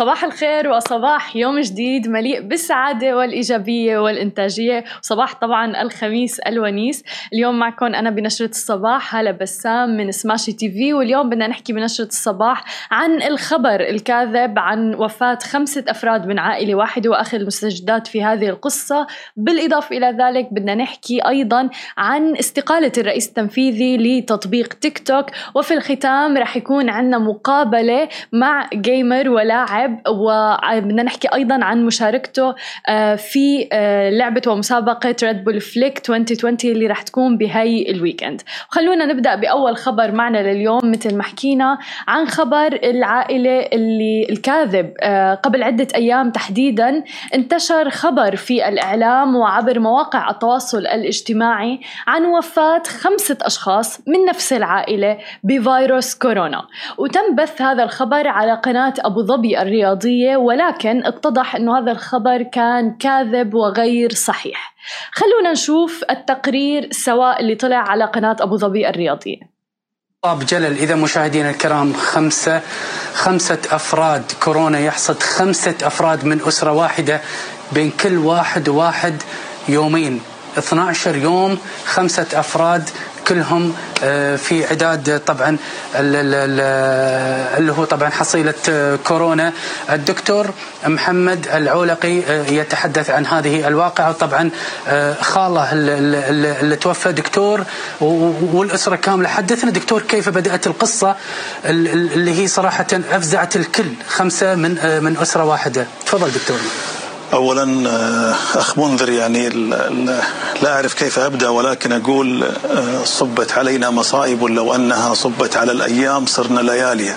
صباح الخير وصباح يوم جديد مليء بالسعادة والإيجابية والإنتاجية. وصباح طبعا الخميس الونيس. اليوم معكم أنا بنشرة الصباح هلا بسام من سماشي تي في. واليوم بدنا نحكي بنشرة الصباح عن الخبر الكاذب عن وفاة خمسة أفراد من عائلة واحدة وأخذ المستجدات في هذه القصة. بالإضافة إلى ذلك بدنا نحكي أيضا عن استقالة الرئيس التنفيذي لتطبيق تيك توك. وفي الختام رح يكون عندنا مقابلة مع gamer ولاعب لاعب وبدنا نحكي أيضا عن مشاركته آه، في آه، لعبة ومسابقة ريد بول فليك 2020 اللي رح تكون بهي ال weekend خلونا نبدأ بأول خبر معنا لليوم. مثل ما حكينا عن خبر العائلة اللي الكاذب آه، قبل عدة أيام تحديدا انتشر خبر في الإعلام وعبر مواقع التواصل الاجتماعي عن وفاة خمسة أشخاص من نفس العائلة بفيروس كورونا. وتم بث هذا الخبر على قناة أبو ظبي الرياضية ولكن اتضح أنه هذا الخبر كان كاذب وغير صحيح. خلونا نشوف التقرير سواء اللي طلع على قناة أبو ظبي الرياضية. طاب جلل إذا مشاهدينا الكرام خمسة خمسة أفراد كورونا يحصد خمسة أفراد من أسرة واحدة بين كل واحد وواحد يومين. 12 يوم خمسة أفراد كلهم آه، في عداد طبعا اللي هو طبعا حصيلة آه، كورونا. الدكتور محمد العولقي آه، يتحدث عن هذه الواقعة. وطبعا خاله اللي توفى دكتور والأسرة كاملة. حدثنا دكتور كيف بدأت القصة اللي هي صراحة أفزعت الكل. خمسة من من أسرة واحدة. تفضل دكتور. اولا آه، أخ منذر يعني لا أعرف كيف أبدأ ولكن أقول آه، صبت علينا مصائب لو أنها صبت على الأيام صرنا لياليا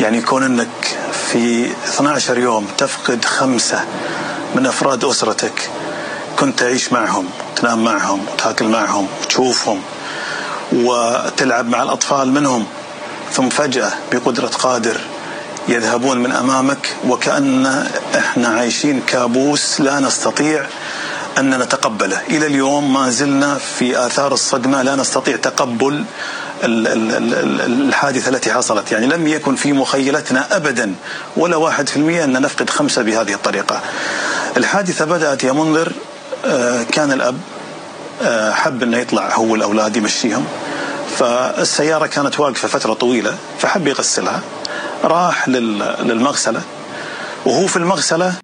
يعني كون إنك في 12 يوم تفقد خمسة من أفراد أسرتك كنت تعيش معهم تنام معهم وتاكل معهم وتشوفهم وتلعب مع الأطفال منهم ثم فجأة بقدرة قادر يذهبون من أمامك وكأن إحنا عايشين كابوس لا نستطيع أن نتقبله. إلى اليوم ما زلنا في آثار الصدمة لا نستطيع تقبل الحادثة التي حصلت. يعني لم يكن في مخيلتنا ابدا ولا واحد في المئة أن نفقد خمسة بهذه الطريقة. الحادثة بدأت يا منذر آه، كان الأب آه، حب إنه يطلع هو الاولاد يمشيهم. فالسيارة كانت واقفة فترة طويلة فحب يغسلها. راح للمغسلة وهو في المغسلة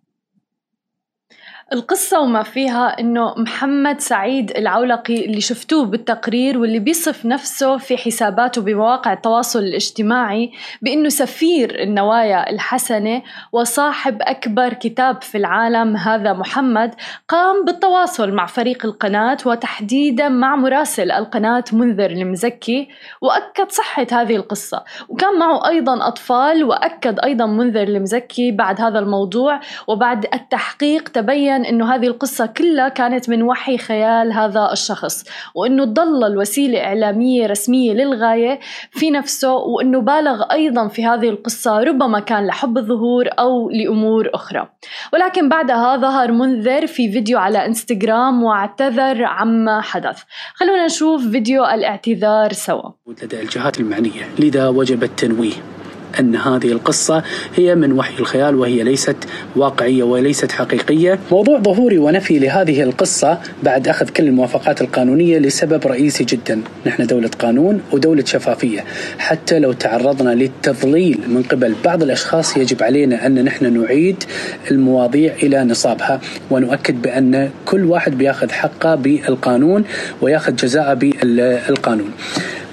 القصة وما فيها إنه محمد سعيد العولقي اللي شفتوه بالتقرير واللي بيصف نفسه في حساباته بمواقع التواصل الاجتماعي بإنه سفير النوايا الحسنة وصاحب أكبر كتاب في العالم هذا محمد قام بالتواصل مع فريق القناة وتحديدا مع مراسل القناة منذر المزكي وأكد صحة هذه القصة. وكان معه أيضا أطفال وأكد أيضا منذر المزكي بعد هذا الموضوع وبعد التحقيق تبين إنه هذه القصة كلها كانت من وحي خيال هذا الشخص وإنه ضل الوسيلة إعلامية رسمية للغاية في نفسه وإنه بالغ أيضا في هذه القصة ربما كان لحب الظهور أو لأمور أخرى. ولكن بعدها ظهر منذر في فيديو على إنستغرام واعتذر عما حدث. خلونا نشوف فيديو الاعتذار سوا. لدى الجهات المعنية لذا وجب التنويه. أن هذه القصة هي من وحي الخيال وهي ليست واقعية وليست حقيقية. موضوع ظهوري ونفي لهذه القصة بعد أخذ كل الموافقات القانونية لسبب رئيسي جدا. نحن دولة قانون ودولة شفافية. حتى لو تعرضنا للتضليل من قبل بعض الأشخاص يجب علينا أن نحن نعيد المواضيع إلى نصابها ونؤكد بأن كل واحد بيأخذ حقه بالقانون ويأخذ جزاءه بالقانون.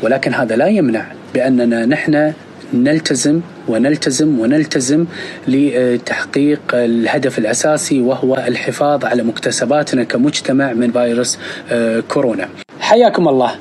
ولكن هذا لا يمنع بأننا نحن نلتزم ونلتزم ونلتزم لتحقيق الهدف الأساسي وهو الحفاظ على مكتسباتنا كمجتمع من فيروس آه، كورونا. حياكم الله.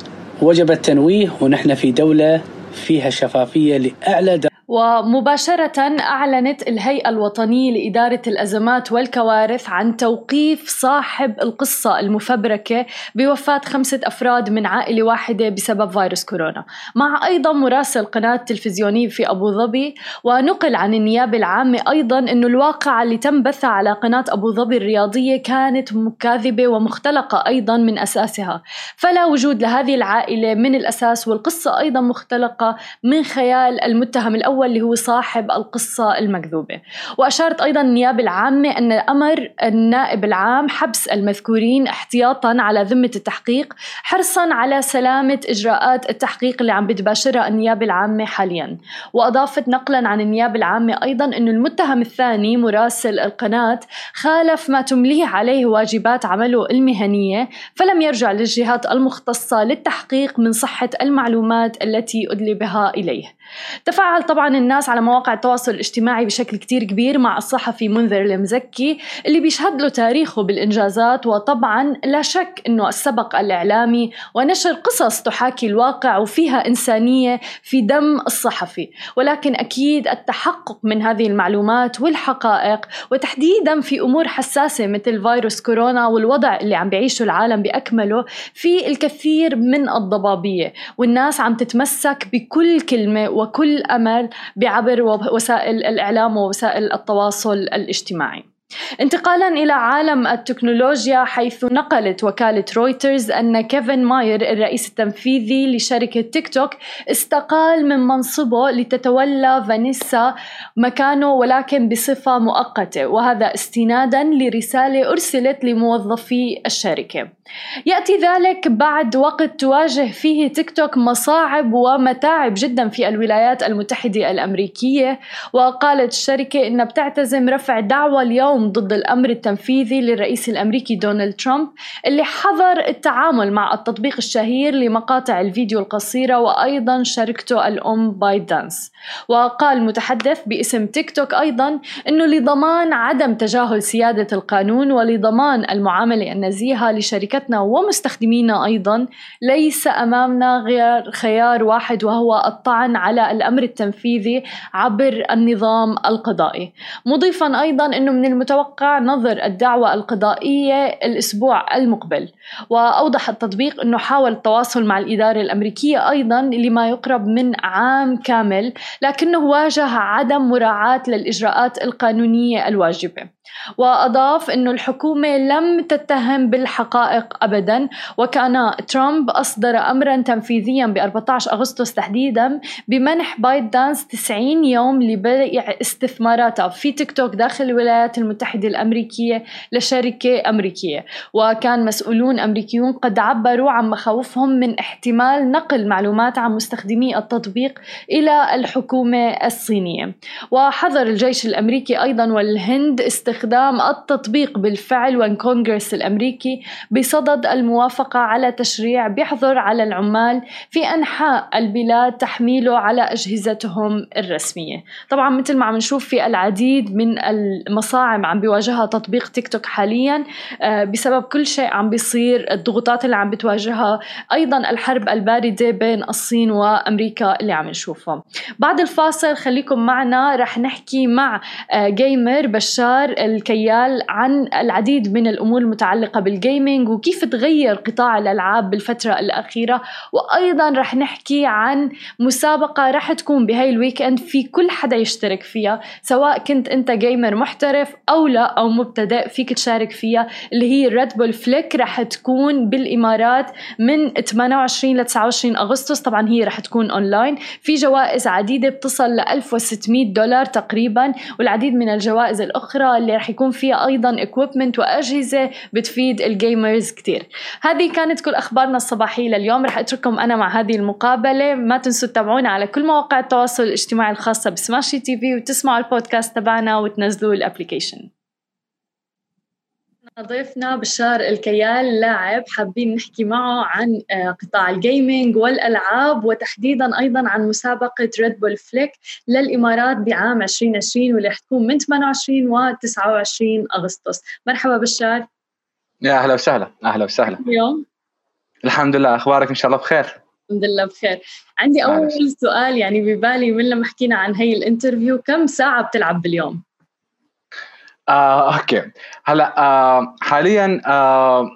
وجب التنويه ونحن في دولة فيها شفافية لأعلى درجه ومباشرة أعلنت الهيئة الوطنية لإدارة الأزمات والكوارث عن توقيف صاحب القصة المفبركة بوفاة خمسة أفراد من عائلة واحدة بسبب فيروس كورونا. مع أيضا مراسل قناة تلفزيونية في أبو ظبي ونقل عن النيابة العامة أيضا أنه الواقعة اللي تم بثها على قناة أبو ظبي الرياضية كانت كاذبة ومختلقة أيضا من أساسها. فلا وجود لهذه العائلة من الأساس والقصة أيضا مختلقة من خيال المتهم الأول. الأول اللي هو صاحب القصة المكذوبة. وأشارت أيضا النيابة العامة أن أمر النائب العام حبس المذكورين احتياطا على ذمة التحقيق حرصا على سلامة إجراءات التحقيق اللي عم بتباشرها النيابة العامة حاليا. وأضافت نقلا عن النيابة العامة أيضا أن المتهم الثاني مراسل القناة خالف ما تمليه عليه واجبات عمله المهنية فلم يرجع للجهات المختصة للتحقيق من صحة المعلومات التي أدلي بها إليه. تفاعل طبعا الناس على مواقع التواصل الاجتماعي بشكل كتير كبير مع الصحفي منذر المزكي اللي بيشهد له تاريخه بالإنجازات وطبعا لا شك أنه السبق الإعلامي ونشر قصص تحاكي الواقع وفيها إنسانية في دم الصحفي. ولكن أكيد التحقق من هذه المعلومات والحقائق وتحديدا في أمور حساسة مثل فيروس كورونا والوضع اللي عم بيعيشه العالم بأكمله في الكثير من الضبابية. والناس عم تتمسك بكل كلمة وكل أمل بعبر وسائل الإعلام ووسائل التواصل الاجتماعي. انتقالا إلى عالم التكنولوجيا حيث نقلت وكالة رويترز أن كيفن ماير الرئيس التنفيذي لشركة تيك توك استقال من منصبه لتتولى فانيسا مكانه ولكن بصفة مؤقتة وهذا استنادا لرسالة أرسلت لموظفي الشركة. يأتي ذلك بعد وقت تواجه فيه تيك توك مصاعب ومتاعب جدا في الولايات المتحدة الأمريكية وقالت الشركة إنها بتعتزم رفع دعوى اليوم اليوم ضد الأمر التنفيذي للرئيس الأمريكي دونالد ترامب اللي حظر التعامل مع التطبيق الشهير لمقاطع الفيديو القصيرة وأيضا شركته الأم باي دانس وقال متحدث باسم تيك توك أيضا أنه لضمان عدم تجاهل سيادة القانون ولضمان المعاملة النزيهة لشركتنا ومستخدمينا أيضا ليس أمامنا غير خيار واحد وهو الطعن على الأمر التنفيذي عبر النظام القضائي. مضيفا أيضا أنه من المتوقع نظر الدعوة القضائية الأسبوع المقبل. وأوضح التطبيق أنه حاول التواصل مع الإدارة الأمريكية أيضا لما يقرب من عام كامل لكنه واجه عدم مراعاة للإجراءات القانونية الواجبة. وأضاف أنه الحكومة لم تتهم بالحقائق أبدا وكان ترامب أصدر أمرا تنفيذيا ب 14 أغسطس تحديدا بمنح بايت دانس 90 يوم لبيع استثماراتها في تيك توك داخل الولايات المتحدة الأمريكية لشركة أمريكية. وكان مسؤولون أمريكيون قد عبروا عن مخاوفهم من احتمال نقل معلومات عن مستخدمي التطبيق إلى الحكومة الصينية. وحظر الجيش الأمريكي أيضا والهند استخدام استخدام التطبيق بالفعل والكونغرس الأمريكي بصدد الموافقة على تشريع بيحظر على العمال في أنحاء البلاد تحميله على أجهزتهم الرسمية. طبعا مثل ما عم نشوف في العديد من المصاعب عم بيواجهها تطبيق تيك توك حاليا آه، بسبب كل شيء عم بيصير الضغوطات اللي عم بتواجهها أيضا الحرب الباردة بين الصين وأمريكا اللي عم نشوفها بعد الفاصل خليكم معنا رح نحكي مع gamer آه، بشار الكيال عن العديد من الأمور المتعلقة بال gaming وكيف تغير قطاع الألعاب بالفترة الأخيرة. وأيضا رح نحكي عن مسابقة رح تكون بهاي ال weekend في كل حدا يشترك فيها سواء كنت أنت gamer محترف أو لا أو مبتدئ فيك تشارك فيها اللي هي ريد بول فليك رح تكون بالإمارات من 28 ل 29 أغسطس. طبعا هي رح تكون أونلاين في جوائز عديدة بتصل ل 1600 دولار تقريبا والعديد من الجوائز الأخرى اللي رح يكون فيها أيضا equipment وأجهزة بتفيد ال gamers كتير. هذه كانت كل أخبارنا الصباحية لليوم. رح أترككم أنا مع هذه المقابلة. ما تنسوا تتابعونا على كل مواقع التواصل الاجتماعي الخاصة بسماشي تي في وتسمعوا البودكاست تبعنا وتنزلوا ال application ضيفنا بشار الكيال لاعب حابين نحكي معه عن آه، قطاع ال gaming والألعاب وتحديدا أيضا عن مسابقة ريد بول فليك للإمارات بعام 2020 واللي رح تكون من 28 و 29 أغسطس. مرحبا بشار. يا أهلا وسهلا أهلا وسهلا. اليوم؟ الحمد لله أخبارك إن شاء الله بخير؟ الحمد لله بخير. عندي أول سؤال يعني ببالي من لما حكينا عن هي ال interview كم ساعة بتلعب باليوم؟ آه، okay. هلا آه، حاليا آه،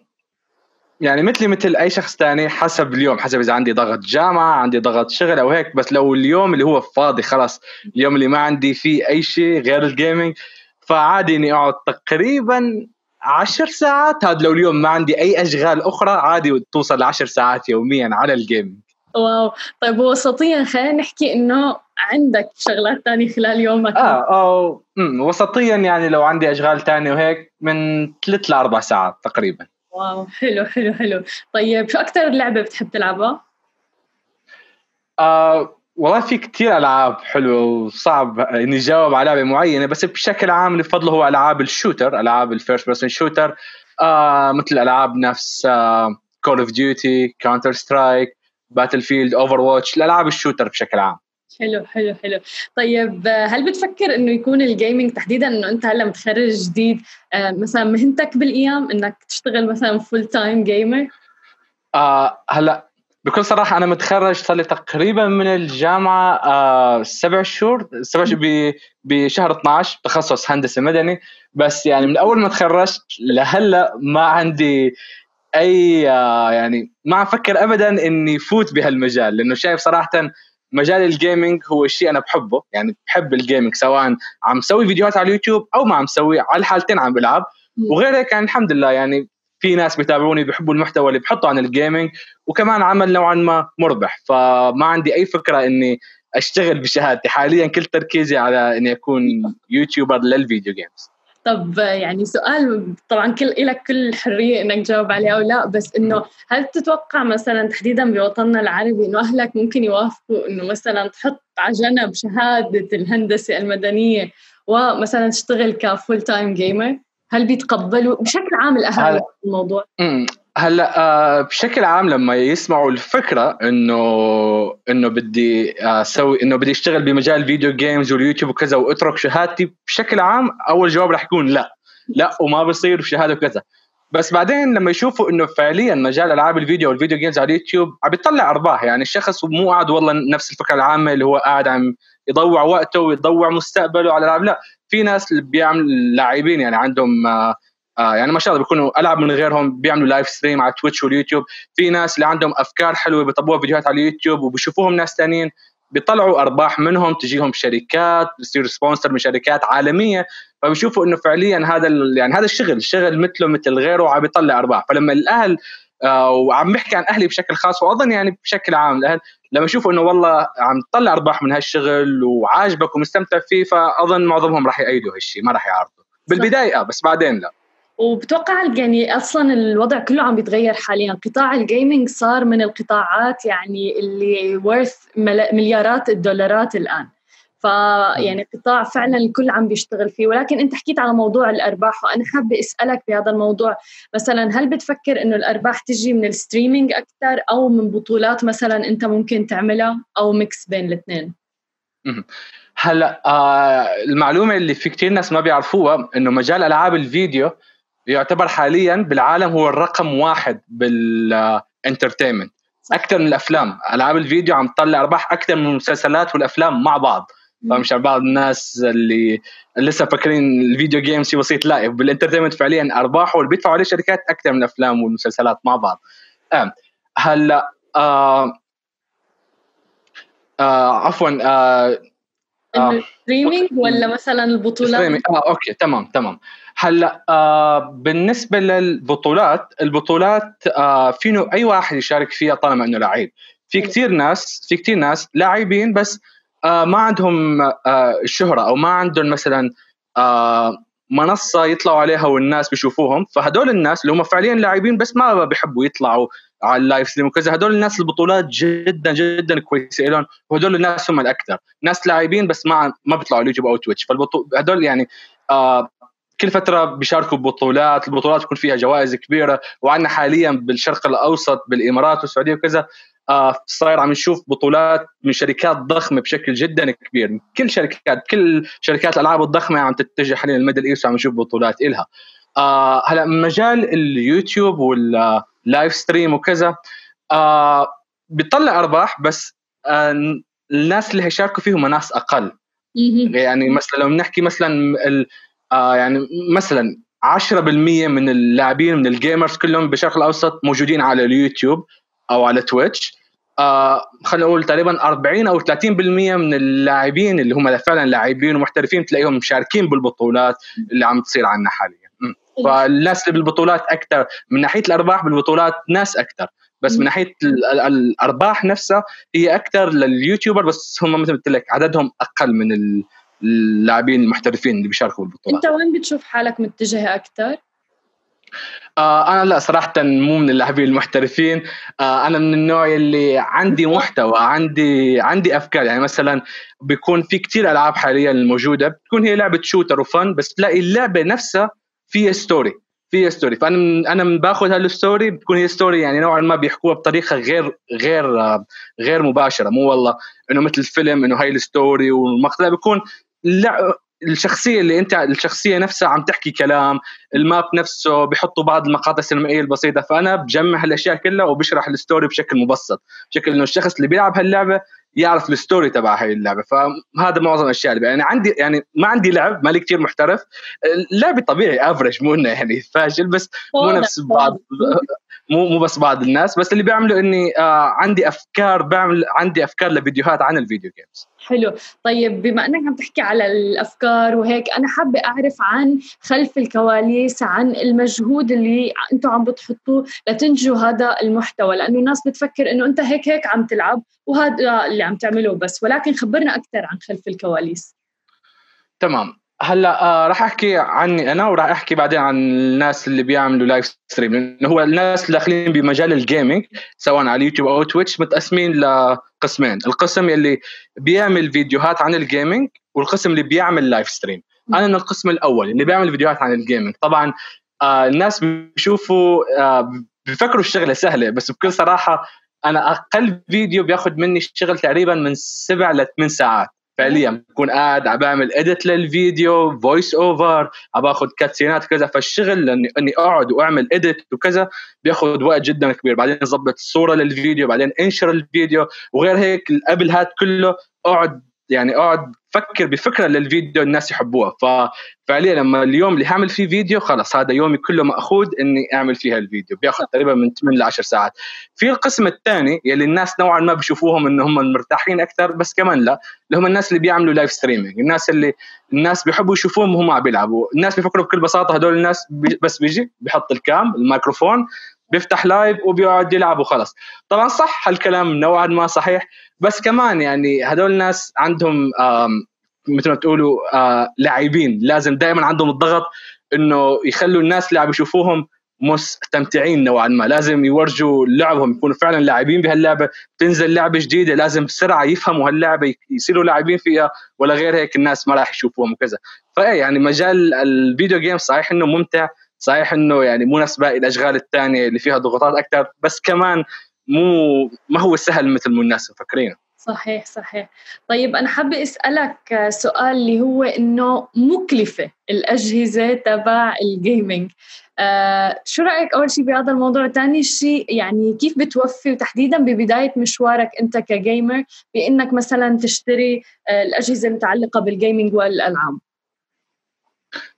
يعني مثلي مثل أي شخص ثاني حسب اليوم حسب إذا عندي ضغط جامعة عندي ضغط شغل أو هيك. بس لو اليوم اللي هو فاضي خلاص اليوم اللي ما عندي فيه أي شيء غير ال gaming فعادي إني أقعد تقريبا عشر ساعات. هذا لو اليوم ما عندي أي أشغال أخرى عادي توصل لعشر ساعات يوميا على الجيمنج واو. طيب وسطيا خلينا نحكي إنه عندك شغلات تانية خلال يومك. آه أو مم. وسطيا يعني لو عندي أشغال تانية وهيك من ثلاث لأربع ساعات تقريبا. wow حلو حلو حلو. طيب شو أكثر لعبة بتحب تلعبها؟ آه والله في كتير ألعاب حلوة وصعب إني أجاوب على لعبة معينة بس بشكل عام اللي بفضله هو ألعاب ال shooter ألعاب ال first person shooter آه مثل ألعاب نفس Call of Duty Counter-Strike Battlefield Overwatch الالعاب ال shooter بشكل عام. حلو حلو حلو. طيب هل بتفكر إنه يكون ال gaming تحديدا إنه أنت هلأ متخرج جديد آه، مثلا مهنتك بالأيام إنك تشتغل مثلا full time gamer آه هلأ بكل صراحة أنا متخرج صار لي تقريبا من الجامعة آه سبع شهور سبع شهور بشهر 12 تخصص هندسة مدني. بس يعني من أول ما تخرجت لهلأ ما عندي أي يعني ما أفكر ابدا إني فوت بهالمجال لأنه شايف صراحة مجال ال gaming هو الشيء أنا بحبه يعني بحب ال gaming سواء عم سوي فيديوهات على اليوتيوب أو ما عم سوي على الحالتين عم بلعب. وغير هيك يعني الحمد لله يعني في ناس بيتابعوني بيحبوا المحتوى اللي بحطه عن ال gaming وكمان عمل نوعا ما مربح. فما عندي أي فكرة إني أشتغل بشهادتي. حاليا كل تركيزي على إني أكون YouTuber لل video games طب يعني سؤال طبعا كل لك كل الحريه إنك تجاوب عليه أو لا بس إنه هل تتوقع مثلا تحديدا بوطننا العربي إنه أهلك ممكن يوافقوا إنه مثلا تحط على جنب شهادة الهندسة المدنية ومثلا تشتغل ك full time gamer؟ هل بيتقبلوا بشكل عام الأهل الموضوع؟ هلا آه بشكل عام لما يسمعوا الفكرة إنه إنه بدي أسوي إنه بدي أشتغل بمجال ال video games وال YouTube وكذا وأترك شهادتي بشكل عام أول جواب رح يكون لا. لا وما بصير شهادة وكذا. بس بعدين لما يشوفوا إنه فعليا مجال ألعاب الفيديو وال video games على اليوتيوب عم بيطلع أرباح. يعني الشخص مو قاعد والله نفس الفكرة العامة اللي هو قاعد عم يضيع وقته ويضيع مستقبله على العاب لا في ناس بيعمل لاعبين يعني عندهم آه آه يعني ما شاء الله بيكونوا ألعب من غيرهم بيعملوا live stream على Twitch وال YouTube في ناس اللي عندهم أفكار حلوة بيطبقوها فيديوهات على اليوتيوب وبيشوفوهم ناس ثانيين بيطلعوا أرباح منهم تجيهم شركات بصير sponsor من شركات عالمية. فبيشوفوا إنه فعليا هذا يعني هذا الشغل الشغل مثله مثل غيره عم بيطلع أرباح. فلما الأهل آه وعم بحكي عن أهلي بشكل خاص وأظن يعني بشكل عام الاهل لما يشوفوا إنه والله عم تطلع أرباح من هالشغل وعاجبك ومستمتع فيه فأظن معظمهم راح يأيدوا هالشيء ما راح يعارضوا. بالبداية آه بس بعدين لا. وبتوقع يعني أصلا الوضع كله عم بيتغير حاليا. قطاع ال gaming صار من القطاعات يعني اللي ورث مليارات الدولارات الآن. فيعني قطاع فعلا الكل عم بيشتغل فيه. ولكن أنت حكيت على موضوع الأرباح وأنا حابة أسألك بهذا الموضوع. مثلا هل بتفكر إنه الأرباح تجي من ال streaming أكثر أو من بطولات مثلا أنت ممكن تعملها أو mix بين الاثنين؟ هلأ آه المعلومة اللي في كثير ناس ما بيعرفوها إنه مجال ألعاب الفيديو يعتبر حاليا بالعالم هو الرقم واحد بال entertainment. أكثر من الأفلام. ألعاب الفيديو عم تطلع أرباح أكثر من المسلسلات والأفلام مع بعض. فمش بعض الناس اللي لسه فاكرين ال video games شيء بسيط لا بال entertainment فعليا أرباحه اللي بيدفعوا عليه الشركات أكثر من الأفلام والمسلسلات مع بعض. آه. هلأ آه آه عفوا آه streaming آه ولا مثلا البطولات؟ آه okay تمام تمام. هلا آه بالنسبة للبطولات البطولات آه فيه أي واحد يشارك فيها طالما إنه لعيب. في كثير ناس في كثير ناس لاعبين بس آه ما عندهم آه الشهره أو ما عندهم مثلا آه منصة يطلعوا عليها والناس بيشوفوهم. فهدول الناس اللي هم فعليا لاعبين بس ما بيحبوا يطلعوا على ال live stream وكذا هدول الناس البطولات جدا جدا كويسة لهم وهدول الناس هم الأكثر. ناس لاعبين بس ما ما بيطلعوا اليوتيوب أو تويتش. فالبطول هدول يعني آه كل فترة بيشاركوا ببطولات البطولات بيكون فيها جوائز كبيرة وعندنا حاليا بالشرق الأوسط بالإمارات والسعودية وكذا آه صاير عم نشوف بطولات من شركات ضخمة بشكل جدا كبير. كل شركات كل شركات الألعاب الضخمة عم تتجه حاليا لل Middle East وعم نشوف بطولات إلها. آه هلأ مجال اليوتيوب وال live stream وكذا آه بيطلع أرباح بس آه الناس اللي هيشاركوا فيهم ناس أقل. يعني مثلا لو بنحكي مثلا آه يعني مثلا 10% من اللاعبين من ال gamers كلهم بالشرق الأوسط موجودين على اليوتيوب أو على تويتش. آه خلينا نقول تقريبا 40 أو 30% من اللاعبين اللي هم فعلا لاعبين ومحترفين تلاقيهم مشاركين بالبطولات اللي عم تصير عندنا حاليا. فالناس اللي بالبطولات أكثر من ناحية الأرباح بالبطولات ناس أكثر بس من ناحية الأرباح نفسها هي أكثر لليوتيوبر بس هم مثل ما قلت لك عددهم أقل من اللاعبين المحترفين اللي بيشاركوا بالبطولات. أنت وين بتشوف حالك متجه أكثر؟ آه أنا لا صراحة مو من اللاعبين المحترفين. آه أنا من النوع اللي عندي محتوى عندي عندي أفكار. يعني مثلا بيكون في كتير ألعاب حاليا الموجوده بتكون هي لعبة shooter و fun بس تلاقي اللعبة نفسها فيها story فيها story فأنا من أنا من باخذ هال story بتكون هي story يعني نوعا ما بيحكوها بطريقة غير غير آه غير مباشرة. مو والله إنه مثل الفيلم إنه هاي ال story والمقطع. بيكون الشخصية اللي أنت الشخصية نفسها عم تحكي كلام ال map نفسه بحطوا بعض المقاطع السينمائية البسيطة فأنا بجمع هالأشياء كلها وبشرح ال story بشكل مبسط بشكل إنه الشخص اللي بيلعب هاللعبة يعرف ال story تبع هاي اللعبة فهذا معظم الأشياء اللي يعني عندي يعني ما عندي لعب مالي كثير محترف لعبي طبيعي average مو إنه يعني فاشل بس مو نفس بعض مو مو بس بعض الناس بس اللي بيعملوا إني آه عندي أفكار بعمل عندي أفكار لفيديوهات عن ال video games حلو. طيب بما إنك عم تحكي على الأفكار وهيك أنا حابة أعرف عن خلف الكواليس عن المجهود اللي أنتم عم بتحطوه لتنتجوا هذا المحتوى. لأنه الناس بتفكر إنه أنت هيك هيك عم تلعب وهذا اللي عم تعمله بس. ولكن خبرنا أكثر عن خلف الكواليس. تمام. هلا آه راح احكي عني أنا وراح احكي بعدين عن الناس اللي بيعملوا live stream هو الناس اللي داخلين بمجال ال gaming سواء على اليوتيوب أو تويتش متقسمين لقسمين. القسم اللي بيعمل فيديوهات عن ال gaming والقسم اللي بيعمل live stream أنا من القسم الأول اللي بيعمل فيديوهات عن ال gaming طبعا آه الناس بيشوفوا آه بيفكروا الشغلة سهلة بس بكل صراحة أنا أقل فيديو بياخذ مني الشغل تقريبا من سبع لثمان ساعات. فعليا بكون قاعد عم بعمل edit للفيديو voice over عم باخذ cutscene ات كذا فالشغل لاني إني أقعد وأعمل edit وكذا بياخذ وقت جدا كبير. بعدين أظبط الصورة للفيديو بعدين إنشر الفيديو وغير هيك قبل هاد كله أقعد يعني اقعد فكر بفكرة للفيديو الناس يحبوها. ففعليا لما اليوم اللي هعمل فيه فيديو خلص هذا يومي كله مأخوذ إني أعمل فيها الفيديو بياخذ تقريبا من 8 ل 10 ساعات. في القسم الثاني يلي الناس نوعا ما بيشوفوهم إنه هم مرتاحين أكثر بس كمان لا اللي هم الناس اللي بيعملوا live streaming الناس اللي الناس بيحبوا يشوفوهم وهم عم بيلعبوا. الناس بيفكروا بكل بساطة هدول الناس بي بس بيجي بيحط ال cam الميكروفون بيفتح live وبيقعد يلعب وخلص. طبعا صح هالكلام نوعا ما صحيح بس كمان يعني هدول الناس عندهم مثل ما تقولوا لاعبين. لازم دائما عندهم الضغط إنه يخلوا الناس اللي عم يشوفوهم مستمتعين نوعا ما. لازم يورجوا لعبهم يكونوا فعلا لاعبين بهاللعبة. تنزل لعبة جديدة لازم بسرعة يفهموا هاللعبة يصيروا لاعبين فيها ولا غير هيك الناس ما راح يشوفوهم وكذا. فإيه يعني مجال ال video game صحيح إنه ممتع صحيح إنه يعني مو نفس باقي الأشغال الثانية اللي فيها ضغوطات أكثر بس كمان مو ما هو سهل مثل ما الناس مفكرين. صحيح صحيح. طيب أنا حابة أسألك سؤال اللي هو إنه مكلفة الأجهزة تبع ال gaming آه شو رأيك أول شيء بهذا الموضوع؟ ثاني شيء يعني كيف بتوفي وتحديدا ببداية مشوارك أنت ك gamer بإنك مثلا تشتري آه الأجهزة المتعلقة بال gaming والألعاب؟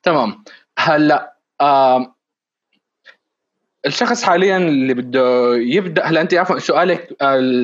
تمام. هلأ آه الشخص حاليا اللي بده يبدأ هلا أنت عفوا سؤالك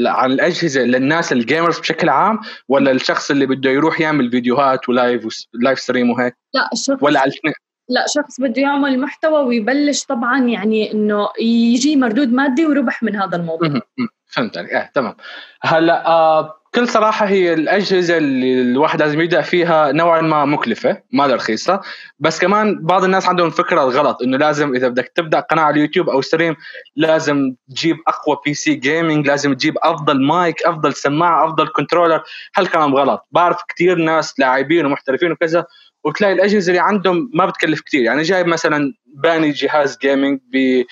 عن الأجهزة للناس ال gamers بشكل عام ولا الشخص اللي بده يروح يعمل فيديوهات و live و live stream وهيك؟ لا الشخص ولا على الاثنين لا شخص بده يعمل محتوى ويبلش طبعا يعني إنه يجي مردود مادي وربح من هذا الموضوع. فهمت عليك آه تمام. هلأ آه بكل صراحة هي الأجهزة اللي الواحد لازم يبدأ فيها نوعا ما مكلفة ما رخيصة. بس كمان بعض الناس عندهم الفكرة الغلط إنه لازم إذا بدك تبدأ قناة على اليوتيوب أو stream لازم تجيب أقوى PC gaming لازم تجيب أفضل مايك أفضل سماعة أفضل controller هالكلام غلط. بعرف كثير ناس لاعبين ومحترفين وكذا وتلاقي الأجهزة اللي عندهم ما بتكلف كثير يعني جايب مثلا باني جهاز gaming ب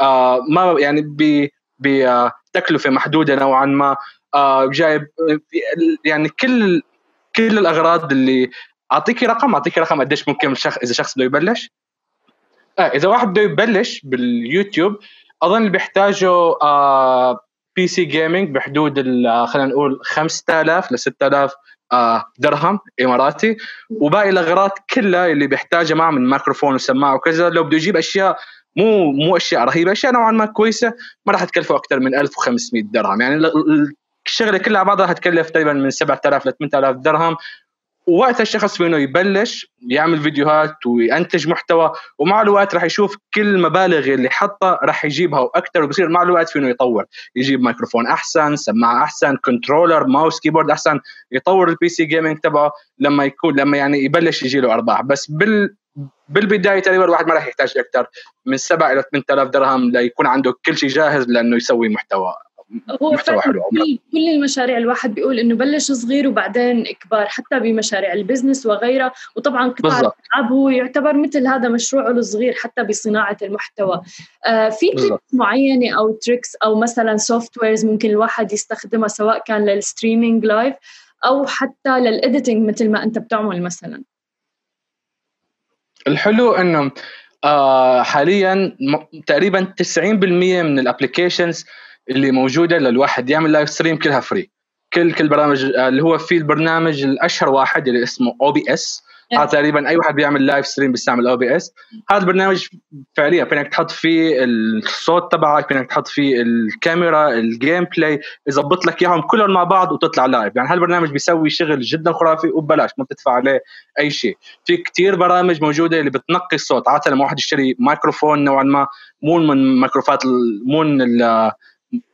آه ما يعني ب بتكلفه محدودة نوعا ما. آه جايب يعني كل كل الأغراض اللي اعطيكي رقم اعطيكي رقم قديش ممكن الشخص إذا شخص بده يبلش. آه إذا واحد بده يبلش باليوتيوب أظن اللي بيحتاجه آه PC gaming بحدود خلينا نقول 5000 ل 6000 آه درهم إماراتي. وباقي الأغراض كلها اللي بيحتاجها معه من ميكروفون وسماعة وكذا. لو بده يجيب أشياء مو مو أشياء رهيبة أشياء نوعا ما كويسة ما راح تكلفه أكثر من 1500 درهم. يعني الشغلة كلها بعضها حتكلف تقريبا من 7000 ل 8000 درهم. ووقتها الشخص فينه يبلش يعمل فيديوهات وينتج محتوى ومع الوقت راح يشوف كل المبالغ اللي حطها راح يجيبها وأكثر وبصير مع الوقت فينه يطور. يجيب ميكروفون أحسن سماعة أحسن controller mouse keyboard أحسن يطور ال PC gaming تبعه لما يكون لما يعني يبلش يجي له أرباح. بس بال بالبداية تقريبا الواحد ما راح يحتاج أكثر من 7 إلى 8000 درهم ليكون عنده كل شيء جاهز لأنه يسوي محتوى. هو محتوى حلو كل, كل المشاريع الواحد بيقول إنه بلش صغير وبعدين كبار حتى بمشاريع ال business وغيرها. وطبعا قطاع الألعاب هو يعتبر مثل هذا مشروعه الصغير حتى بصناعة المحتوى. آه في tricks معينة أو tricks أو مثلا softwares ممكن الواحد يستخدمها سواء كان لل streaming live أو حتى لل editing مثل ما أنت بتعمل مثلا. الحلو إنه آه حاليا تقريبا 90% من ال applications اللي موجودة للواحد يعمل live stream كلها free كل كل برامج آه، اللي هو في البرنامج الأشهر واحد اللي اسمه OBS هذا تقريبا أي واحد بيعمل live stream بيستعمل OBS هذا البرنامج فعليا فينك تحط فيه الصوت تبعك فينك تحط فيه الكاميرا ال gameplay يظبط لك إياهم كلهم مع بعض وتطلع live يعني هالبرنامج بيسوي شغل جدا خرافي وببلاش ما بتدفع عليه أي شيء. في كتير برامج موجودة اللي بتنقي الصوت. عادة لما واحد يشتري مايكروفون نوعا ما مو من ميكروفات مو من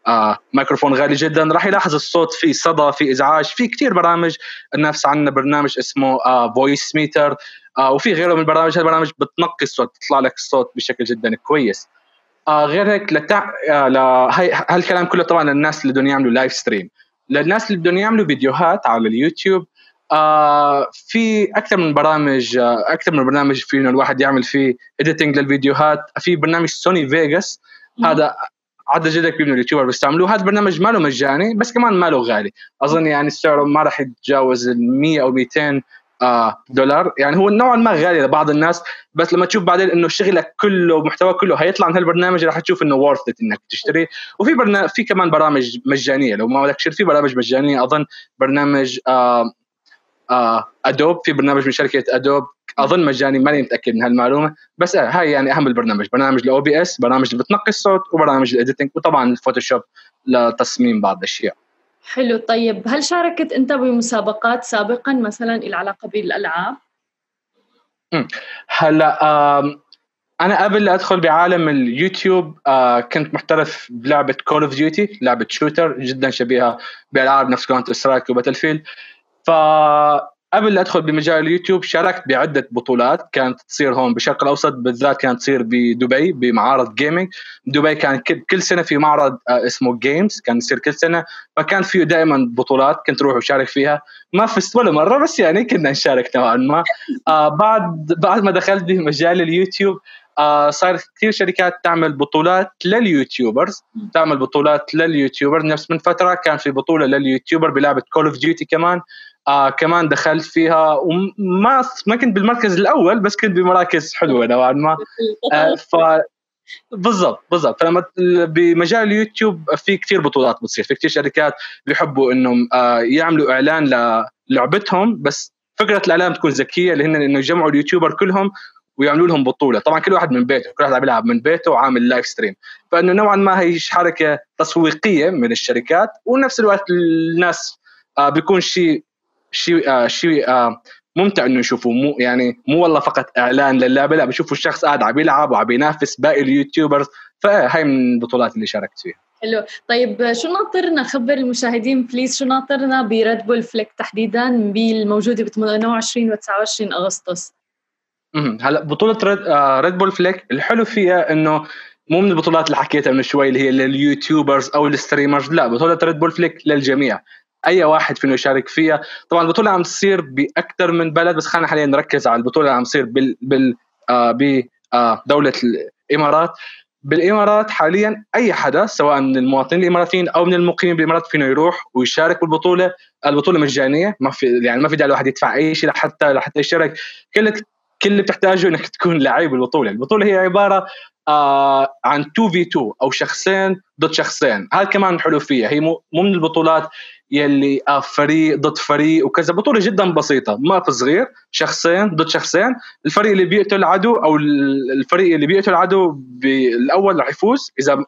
آه ميكروفون غالي جدا. راح يلاحظ الصوت في صدى في إزعاج في كثير برامج. نفس عندنا برنامج اسمه آه Voicemeeter آه وفي غيره من البرامج. هالبرامج بتنقي الصوت بتطلع لك الصوت بشكل جدا كويس. آه غير هيك لتع... آه ل... هي... هالكلام كله طبعا للناس اللي بدهم يعملوا live stream للناس اللي بدهم يعملوا فيديوهات على اليوتيوب آه في أكثر من برامج آه أكثر من برنامج فينا الواحد يعمل فيه editing للفيديوهات. في برنامج Sony Vegas هذا عدد جدا كبير من ال YouTuber بيستعملوه هذا البرنامج ما له مجاني بس كمان ما له غالي. أظن يعني سعره ما راح يتجاوز ال 100 أو 200 آه دولار. يعني هو نوعا ما غالي لبعض الناس بس لما تشوف بعدين إنه شغلك كله محتوى كله هيطلع من هالبرنامج راح تشوف إنه worth إنك تشتري. وفي برنامج في كمان برامج مجانية لو ما بدك في برامج مجانية. أظن برنامج آه آه Adobe في برنامج من شركة Adobe أظن مجاني ماني متأكد من هالمعلومة. بس آه هاي يعني أهم البرنامج. برنامج ال OBS برنامج اللي بتنقي الصوت وبرنامج ال editing وطبعا ال Photoshop لتصميم بعض الأشياء. حلو طيب. هل شاركت أنت بمسابقات سابقا مثلا العلاقه بالألعاب؟ هلأ أنا قبل لا أدخل بعالم اليوتيوب آه كنت محترف بلعبة Call of Duty لعبة shooter جدا شبيهة بألعاب نفس Counter Strike و Battlefield ف قبل لا أدخل بمجال اليوتيوب شاركت بعدة بطولات. كانت تصير هون بالشرق الأوسط بالذات كانت تصير بدبي بمعارض gaming دبي كان كل سنة في معرض آه، اسمه Games كان يصير كل سنة. فكان فيه دائما بطولات كنت أروح وشارك فيها. ما فزت ولا مرة بس يعني كنا نشارك نوعا ما. آه بعد بعد ما دخلت بمجال اليوتيوب آه صار كثير شركات تعمل بطولات لل YouTubers. تعمل بطولات لل YouTuber. نفس من فترة كان في بطولة لل YouTuber بلعبة Call of Duty كمان. آه كمان دخلت فيها وما ما كنت بالمركز الأول بس كنت بمراكز حلوة نوعا ما. آه ف بالضبط بالضبط. فلما بمجال اليوتيوب في كثير بطولات بتصير. في كثير شركات بيحبوا إنهم آه يعملوا إعلان للعبتهم بس فكرة الإعلان تكون ذكية اللي هن إنه يجمعوا ال YouTuber كلهم ويعملوا لهم بطولة. طبعا كل واحد من بيته كل واحد عم يلعب من بيته وعامل live stream فإنه نوعا ما هي حركة تسويقية من الشركات ونفس الوقت الناس آه بيكون شيء شيء آه شيء آه ممتع إنه يشوفوا مو يعني مو والله فقط إعلان للعبة لا بيشوفوا الشخص قاعد عم يلعب وعم ينافس باقي ال YouTubers. فهي من البطولات اللي شاركت فيها. حلو. طيب شو ناطرنا؟ خبر المشاهدين please شو ناطرنا ب Red Bull Flick تحديدا بالموجوده ب 28 و 29 أغسطس. هلأ بطولة Red, آه Red Bull Flick الحلو فيها إنه مو من البطولات اللي حكيتها من شوي اللي هي لل YouTubers أو ال streamers لا بطولة Red Bull Flick للجميع. أي واحد فينه يشارك فيها. طبعا البطولة عم تصير باكثر من بلد بس خلينا حاليا نركز على البطولة اللي عم تصير بال بال آه بدوله آه الإمارات. بالإمارات حاليا أي حدا سواء من المواطنين الإماراتيين أو من المقيمين بالإمارات فينه يروح ويشارك بالبطولة. البطولة مجانية ما في يعني ما في داعي الواحد يدفع أي شيء لحتى لحتى يشارك. كل كل اللي بتحتاجه إنك تكون لعيب البطولة، البطولة هي عبارة آه عن 2 في 2 أو شخصين ضد شخصين، هذا كمان حلو فيها. هي مو من البطولات يلي آه فريق ضد فريق وكذا. بطولة جدا بسيطة ما في صغير. شخصين ضد شخصين. الفريق اللي بيقتل العدو أو الفريق اللي بيقتل العدو بالاول رح يفوز. إذا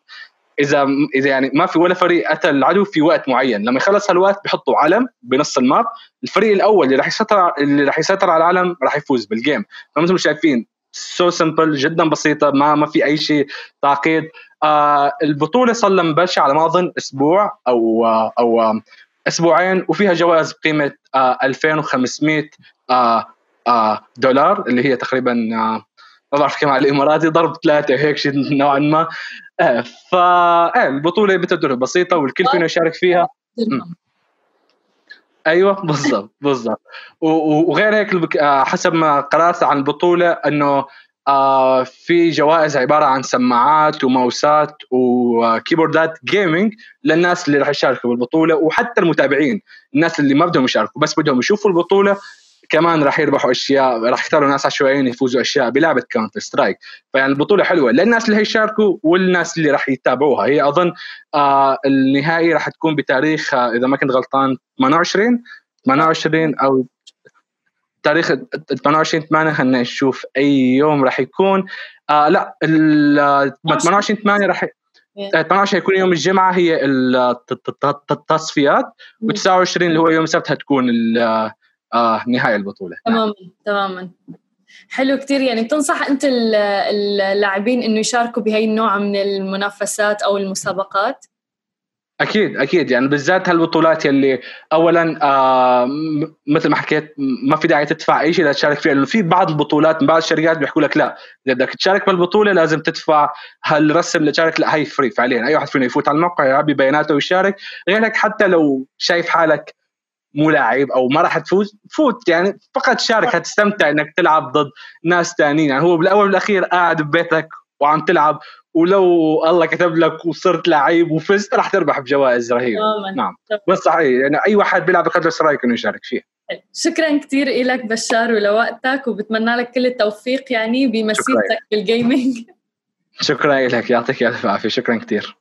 إذا إذا يعني ما في ولا فريق اتى العدو في وقت معين. لما يخلص هالوقت بيحطوا علم بنص الماب. الفريق الأول اللي راح يسيطر اللي راح يسيطر على العالم راح يفوز بال game فمثل ما شايفين so simple جدا بسيطة ما ما في أي شيء تعقيد. آه البطولة صار لها مبلشه على ما اظن أسبوع أو آه أو آه أسبوعين وفيها جوائز بقيمة آه 2500 آه آه دولار اللي هي تقريبا آه ما بعرف كم على الإماراتي ضرب ثلاثة هيك شيء نوعا ما. آه ف آه البطولة مثل بسيطة والكل فينا يشارك فيها. أيوه بالضبط بالضبط. وغير هيك آه، حسب ما قرأت عن البطولة إنه آه في جوائز عبارة عن سماعات وماوسات وكيبوردات gaming للناس اللي راح يشاركوا بالبطولة وحتى المتابعين الناس اللي ما بدهم يشاركوا بس بدهم يشوفوا البطولة كمان راح يربحوا أشياء راح يختاروا ناس عشوائيين يفوزوا أشياء بلعبة كاونتر سترايك فيعني البطولة حلوة. للناس اللي هيشاركوا والناس اللي راح يتابعوها. هي أظن آه النهائي راح تكون بتاريخ آه إذا ما كنت غلطان 28 28 أو تاريخ 28 8 خلينا نشوف أي يوم راح يكون. آه لا ال 28 8 راح 28 يكون يوم الجمعة هي التصفيات و29 اللي هو يوم السبت حتكون آه نهاية البطولة. تماما تماما. حلو كتير. يعني بتنصح أنت اللاعبين إنه يشاركوا بهي النوع من المنافسات أو المسابقات؟ أكيد أكيد. يعني بالذات هالبطولات يلي اولا آه مثل ما حكيت ما في داعي تدفع أي شيء لتشارك فيها لأنه في بعض البطولات من بعض الشركات بيحكوا لك لا إذا بدك تشارك بالبطولة لازم تدفع هالرسم اللي تشارك لا هي free فعليا. أي واحد فينا يفوت على الموقع يعبي بياناته ويشارك. غير هيك حتى لو شايف حالك مو لاعب أو ما راح تفوز فوت يعني فقط شارك حتستمتع إنك تلعب ضد ناس ثانيين يعني هو بالأول والأخير قاعد ببيتك وعم تلعب ولو الله كتب لك وصرت لعيب وفزت راح تربح بجوائز رهيبة. نعم. بس صحيح يعني أي واحد بيلعب بقدر سترايك إنه يشارك فيه شكرا كثير لك بشار ولوقتك وبتمنى لك كل التوفيق يعني بمسيرتك بالجيمنج شكرا لك يعطيك ألف عافية. شكرا كثير